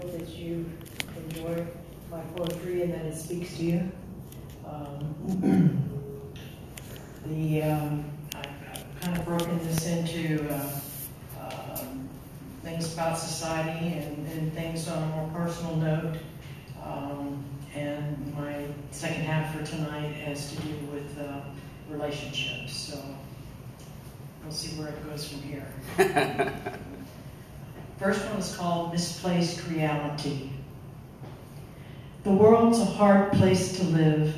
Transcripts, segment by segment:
hope that you enjoy my poetry and that it speaks to you. Um, the um, I've, kind of broken this into uh, um, things about society and, and, things on a more personal note. Um, and my second half for tonight has to do with uh, relationships. So we'll see where it goes from here. First one is called Misplaced Reality. The world's a hard place to live.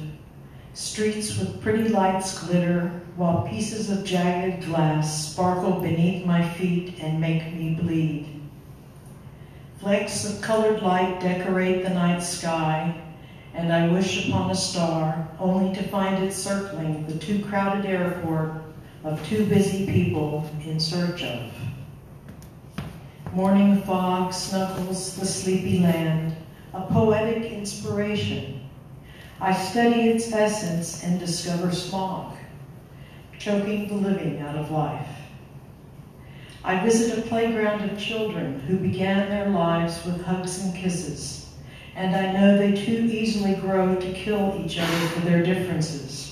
Streets with pretty lights glitter, while pieces of jagged glass sparkle beneath my feet and make me bleed. Flecks of colored light decorate the night sky, and I wish upon a star, only to find it circling the too crowded airport of too busy people in search of. Morning fog snuggles the sleepy land, a poetic inspiration. I study its essence and discover smog, choking the living out of life. I visit a playground of children who began their lives with hugs and kisses, and I know they too easily grow to kill each other for their differences.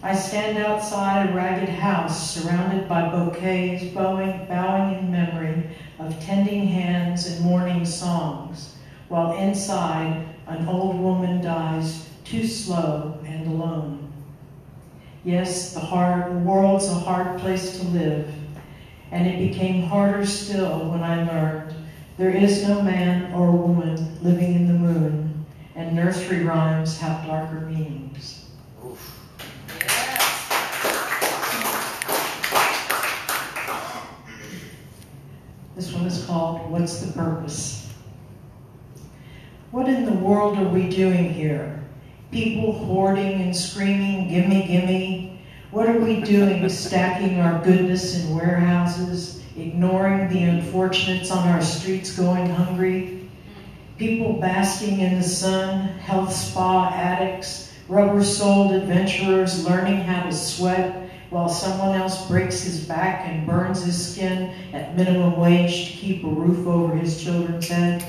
I stand outside a ragged house surrounded by bouquets bowing, bowing in memory of tending hands and mourning songs, while inside an old woman dies too slow and alone. Yes, the, hard, the world's a hard place to live, and it became harder still when I learned there is no man or woman living in the moon, and nursery rhymes have darker meanings. This one is called What's the Purpose? What in the world are we doing here? People hoarding and screaming, gimme, gimme. What are we doing stacking our goodness in warehouses, ignoring the unfortunates on our streets going hungry? People basking in the sun, health spa addicts, rubber soled adventurers learning how to sweat, while someone else breaks his back and burns his skin at minimum wage to keep a roof over his children's heads?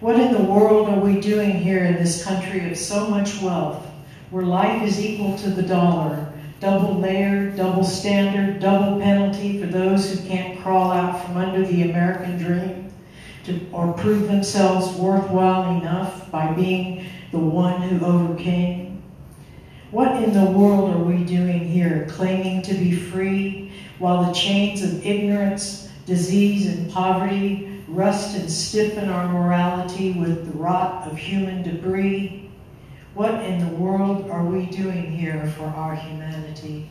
What in the world are we doing here in this country of so much wealth, where life is equal to the dollar, double layer, double standard, double penalty for those who can't crawl out from under the American dream to, or prove themselves worthwhile enough by being the one who overcame? What in the world are we doing here, claiming to be free, while the chains of ignorance, disease, and poverty rust and stiffen our morality with the rot of human debris? What in the world are we doing here for our humanity?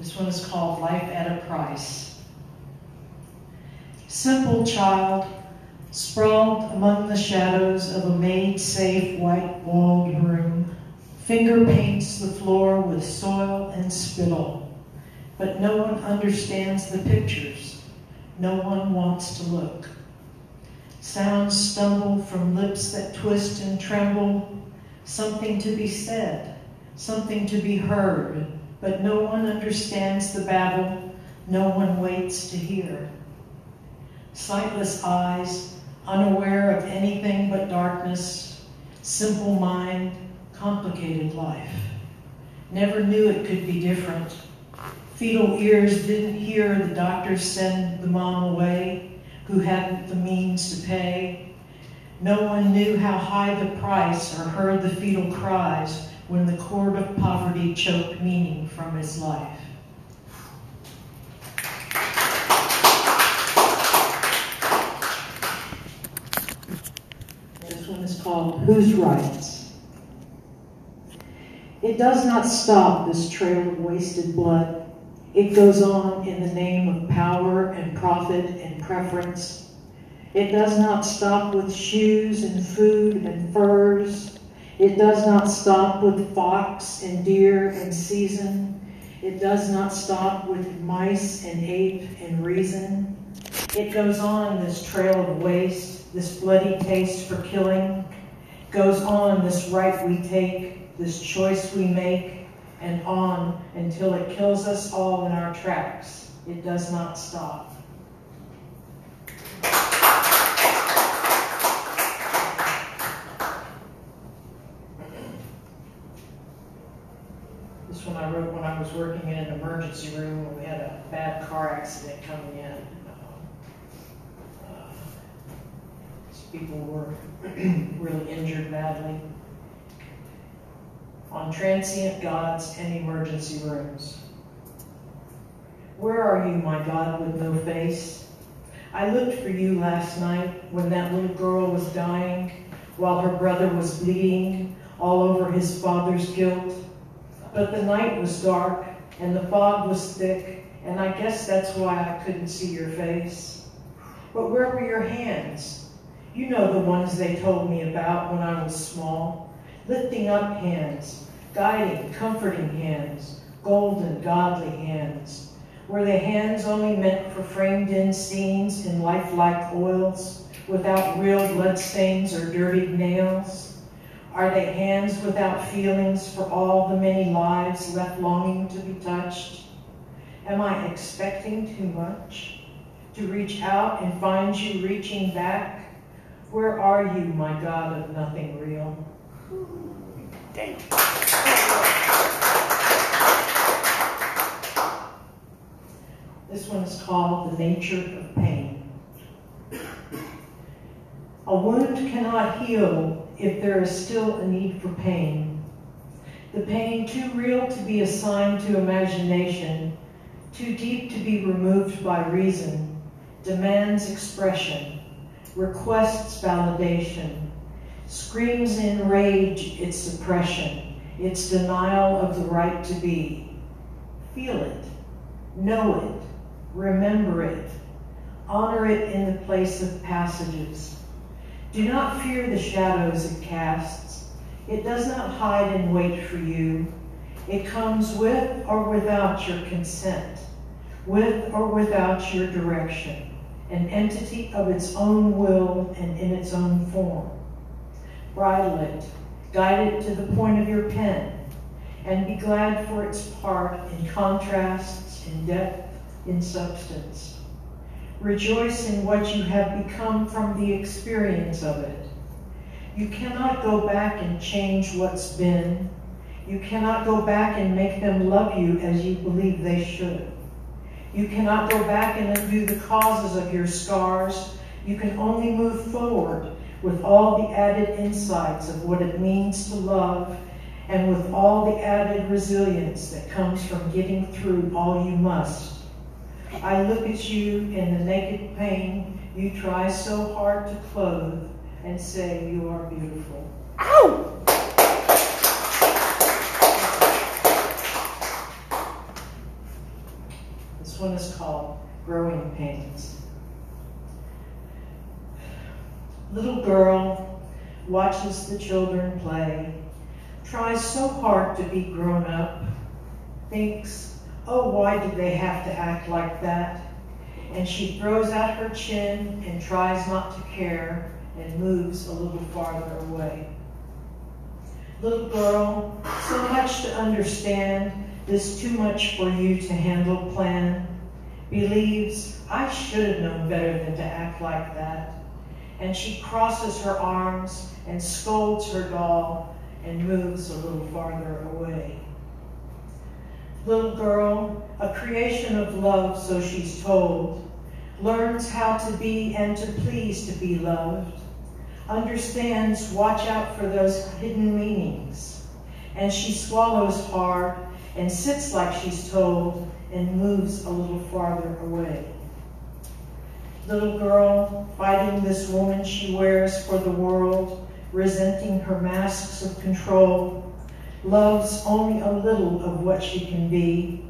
This one is called Life at a Price simple child, sprawled among the shadows of a made-safe white-walled room, finger paints the floor with soil and spittle, but no one understands the pictures. No one wants to look. Sounds stumble from lips that twist and tremble, something to be said, something to be heard, but no one understands the babble, no one waits to hear sightless eyes, unaware of anything but darkness, simple mind, complicated life. Never knew it could be different. Fetal ears didn't hear the doctors send the mom away who hadn't the means to pay. No one knew how high the price or heard the fetal cries when the cord of poverty choked meaning from his life. Called Whose Rights? It does not stop this trail of wasted blood. It goes on in the name of power and profit and preference. It does not stop with shoes and food and furs. It does not stop with fox and deer and season. It does not stop with mice and ape and reason. It goes on this trail of waste, this bloody taste for killing, goes on this right we take, this choice we make, and on until it kills us all in our tracks. It does not stop. This one I wrote when I was working in an emergency room when we had a bad car accident coming in. People were really injured badly. On transient gods and emergency rooms. Where are you, my God, with no face? I looked for you last night when that little girl was dying while her brother was bleeding all over his father's guilt. But the night was dark and the fog was thick, and I guess that's why I couldn't see your face. But where were your hands? You know the ones they told me about when I was small. Lifting up hands, guiding, comforting hands, golden, godly hands. Were the hands only meant for framed-in scenes in lifelike oils, without real bloodstains or dirtied nails? Are they hands without feelings for all the many lives left longing to be touched? Am I expecting too much? To reach out and find you reaching back? Where are you, my God of nothing real? Damn. This one is called The Nature of Pain. A wound cannot heal if there is still a need for pain. The pain too real to be assigned to imagination, too deep to be removed by reason, demands expression, requests validation, screams in rage its suppression, its denial of the right to be. Feel it, know it, remember it, honor it in the place of passages. Do not fear the shadows it casts. It does not hide and wait for you. It comes with or without your consent, with or without your direction, an entity of its own will and in its own form. Bridle it, guide it to the point of your pen, and be glad for its part in contrasts, in depth, in substance. Rejoice in what you have become from the experience of it. You cannot go back and change what's been. You cannot go back and make them love you as you believe they should. You cannot go back and undo the causes of your scars. You can only move forward with all the added insights of what it means to love and with all the added resilience that comes from getting through all you must I look at you in the naked pain you try so hard to clothe and say you are beautiful. Ow! One is called Growing Pains. Little girl watches the children play, tries so hard to be grown up, thinks oh, why did they have to act like that? And she throws out her chin and tries not to care and moves a little farther away. Little girl, so much to understand, this too much for you to handle plan. Believes, I should have known better than to act like that. And she crosses her arms and scolds her doll and moves a little farther away little girl, a creation of love, so she's told, learns how to be and to please to be loved, understands watch out for those hidden meanings, and she swallows hard and sits like she's told and moves a little farther away. Little girl, fighting this woman she wears for the world, resenting her masks of control, loves only a little of what she can be,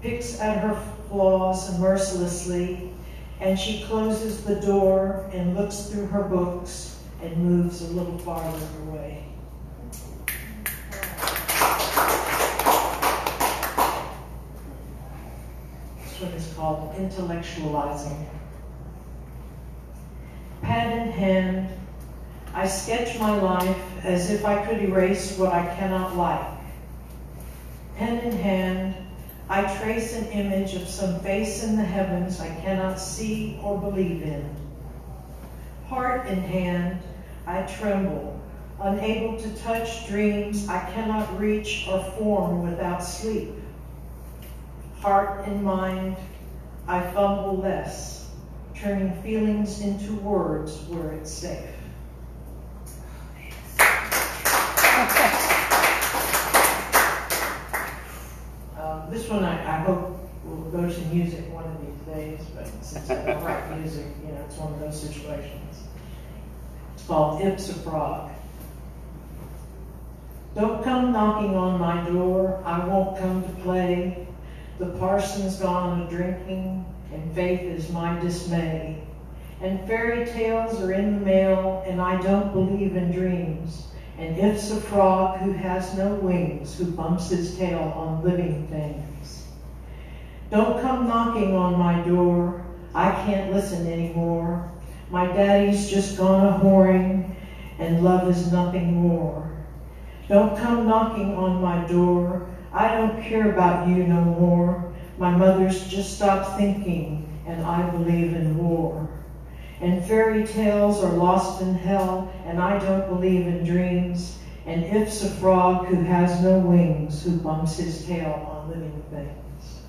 picks at her flaws mercilessly, and she closes the door and looks through her books and moves a little farther away. This is called intellectualizing. Pad in hand, I sketch my life as if I could erase what I cannot like. Pen in hand, I trace an image of some face in the heavens I cannot see or believe in. Heart in hand, I tremble, unable to touch dreams I cannot reach or form without sleep. Heart and mind, I fumble less, turning feelings into words where it's safe. Um, this one I, I hope will go to music one of these days, but since I don't write music, you know, it's one of those situations. It's called It's a Frog. Don't come knocking on my door, I won't come to play. The parson's gone a drinking, and faith is my dismay. And fairy tales are in the mail, and I don't believe in dreams. And it's a frog who has no wings, who bumps his tail on living things. Don't come knocking on my door, I can't listen anymore. My daddy's just gone a whoring, and love is nothing more. Don't come knocking on my door, I don't care about you no more. My mother's just stopped thinking, and I believe in war. And fairy tales are lost in hell, and I don't believe in dreams. And if's a frog who has no wings, who bumps his tail on living things.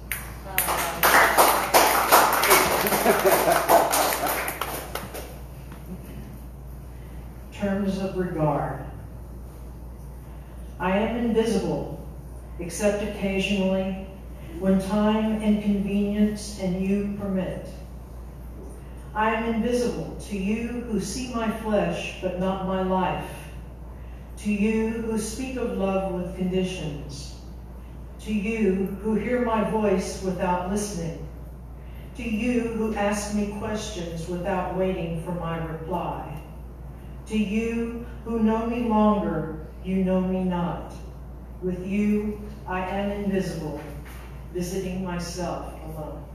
Terms of regard. I am invisible, except occasionally, when time and convenience and you permit. I am invisible to you who see my flesh but not my life, to you who speak of love with conditions, to you who hear my voice without listening, to you who ask me questions without waiting for my reply, to you who know me longer, you know me not. With you, I am invisible, visiting myself alone.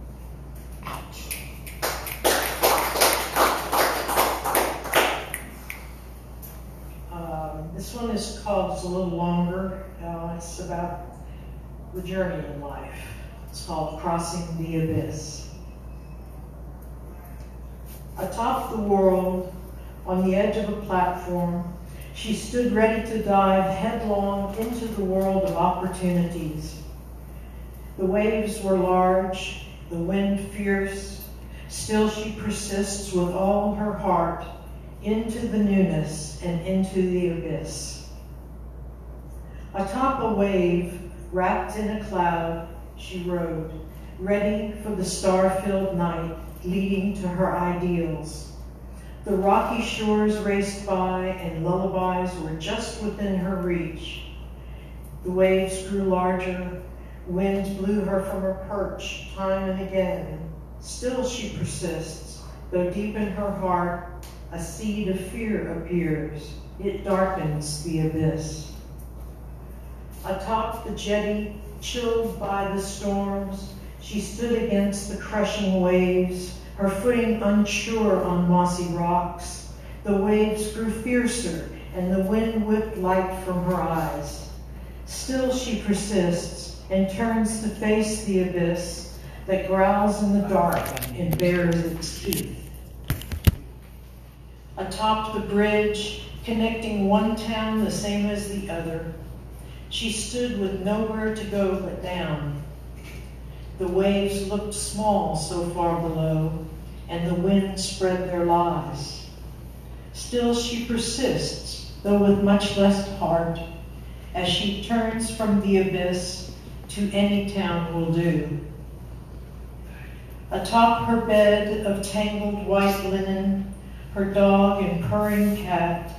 Um, this one is called, it's a little longer. Uh, it's about the journey in life. It's called Crossing the Abyss. Atop the world, on the edge of a platform, she stood ready to dive headlong into the world of opportunities. The waves were large, the wind fierce, still she persists with all her heart into the newness and into the abyss. Atop a wave, wrapped in a cloud, she rode, ready for the star-filled night leading to her ideals. The rocky shores raced by and lullabies were just within her reach. The waves grew larger, winds blew her from her perch time and again. Still she persists, though deep in her heart a seed of fear appears. It darkens the abyss. Atop the jetty, chilled by the storms, she stood against the crushing waves, her footing unsure on mossy rocks. The waves grew fiercer, and the wind whipped light from her eyes. Still she persists and turns to face the abyss that growls in the dark and bares its teeth. Atop the bridge, connecting one town the same as the other, she stood with nowhere to go but down. The waves looked small so far below, and the wind spread their lies. Still she persists, though with much less heart, as she turns from the abyss to any town will do. Atop her bed of tangled white linen, her dog and purring cat,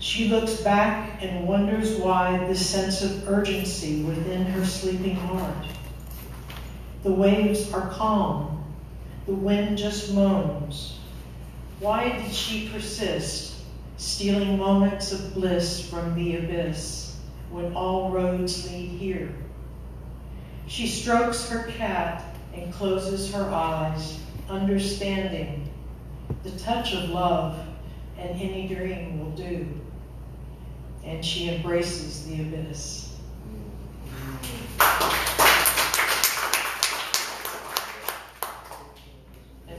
she looks back and wonders why this sense of urgency within her sleeping heart. The waves are calm. The wind just moans. Why did she persist, stealing moments of bliss from the abyss when all roads lead here? She strokes her cat and closes her eyes, understanding the touch of love and any dream will do. And she embraces the abyss. Mm.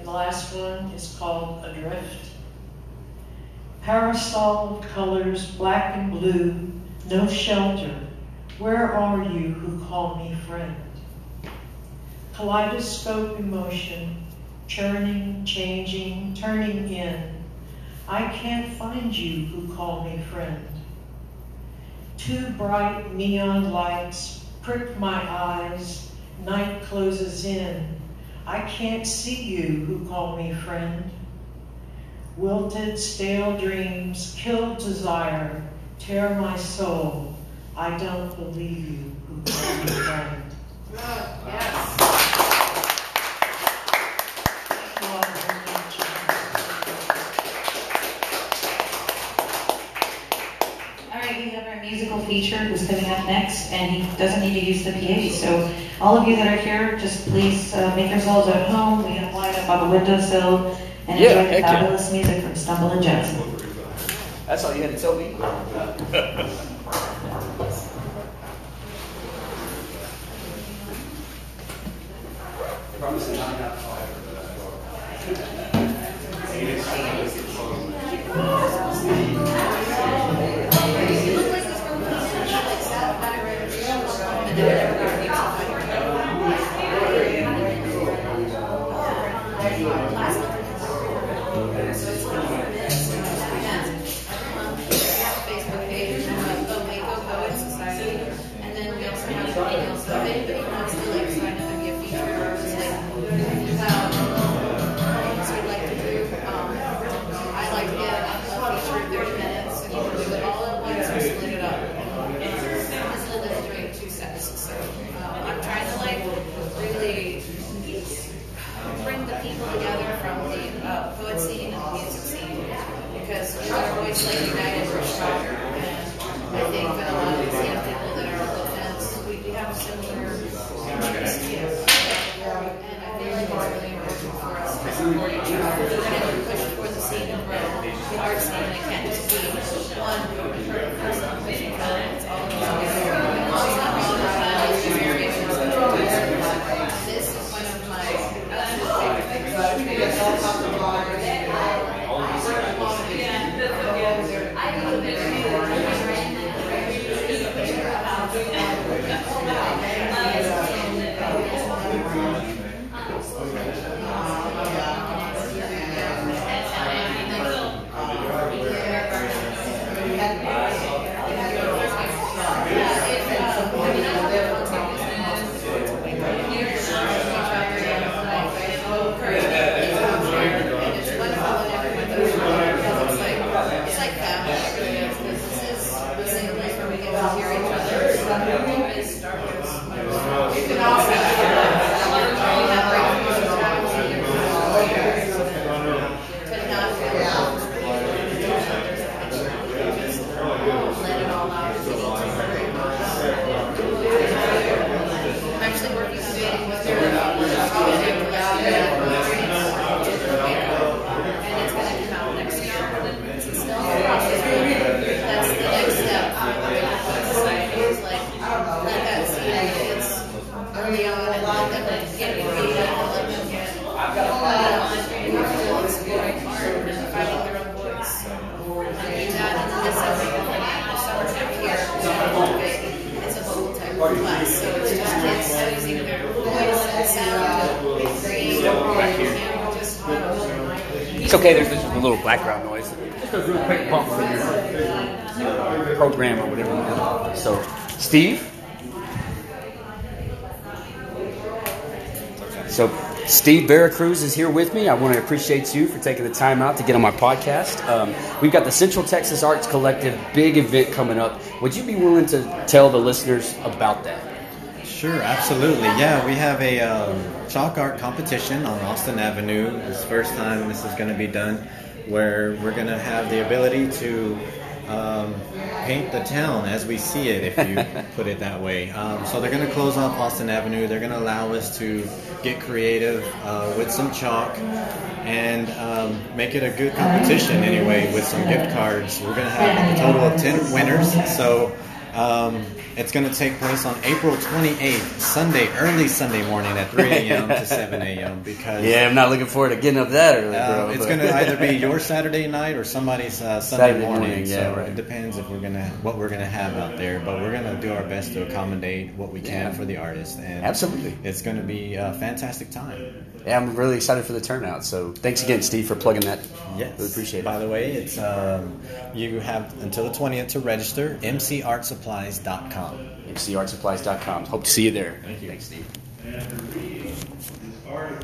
Last one is called Adrift. Parasol colors black and blue, no shelter. Where are you who call me friend? Kaleidoscope emotion, churning, changing, turning in. I can't find you who call me friend. Two bright neon lights prick my eyes, night closes in. I can't see you who call me friend. Wilted, stale dreams, killed desire, tear my soul. I don't believe you who call me friend. Yes. All right, we our musical feature who's coming up next, and he doesn't need to use the PA. So, all of you that are here, just please uh, make yourselves at home. We have line up on the windowsill and Yeah, enjoy the heck yeah. fabulous music from Stumble and Jackson. That's all you had to tell me? Facebook we the art. And it can't a little background noise. Just a real quick bump for your, your program or whatever you do. So, Steve? So, Steve Barracruz is here with me. I want to appreciate you for taking the time out to get on my podcast. Um, we've got the Central Texas Arts Collective big event coming up. Would you be willing to tell the listeners about that? Sure, absolutely. Yeah, we have a um, chalk art competition on Austin Avenue. It's the first time this is going to be done, where we're going to have the ability to um, paint the town as we see it, if you put it that way. Um, so they're going to close off Austin Avenue. They're going to allow us to get creative uh, with some chalk and um, make it a good competition anyway with some gift cards. We're going to have a total of 10 winners. So Um, it's going to take place on April 28th, Sunday, early Sunday morning at 3 a.m. to 7 a.m. Because Yeah, I'm not looking forward to getting up that early, uh, bro. it's going to either be your Saturday night or somebody's uh, Sunday Saturday morning. morning, yeah, so right. it depends if we're gonna what we're gonna have out there. But we're gonna do our best to accommodate what we can Yeah. for the artist. And Absolutely. it's going to be a fantastic time. yeah, I'm really excited for the turnout. So thanks again, Steve, for plugging that. Yes. Really appreciate By it. the way, it's um, you have until the 20th to register artsupplies.com. HCArtsupplies.com. Hope to see you there. Thank you. Thanks, Steve.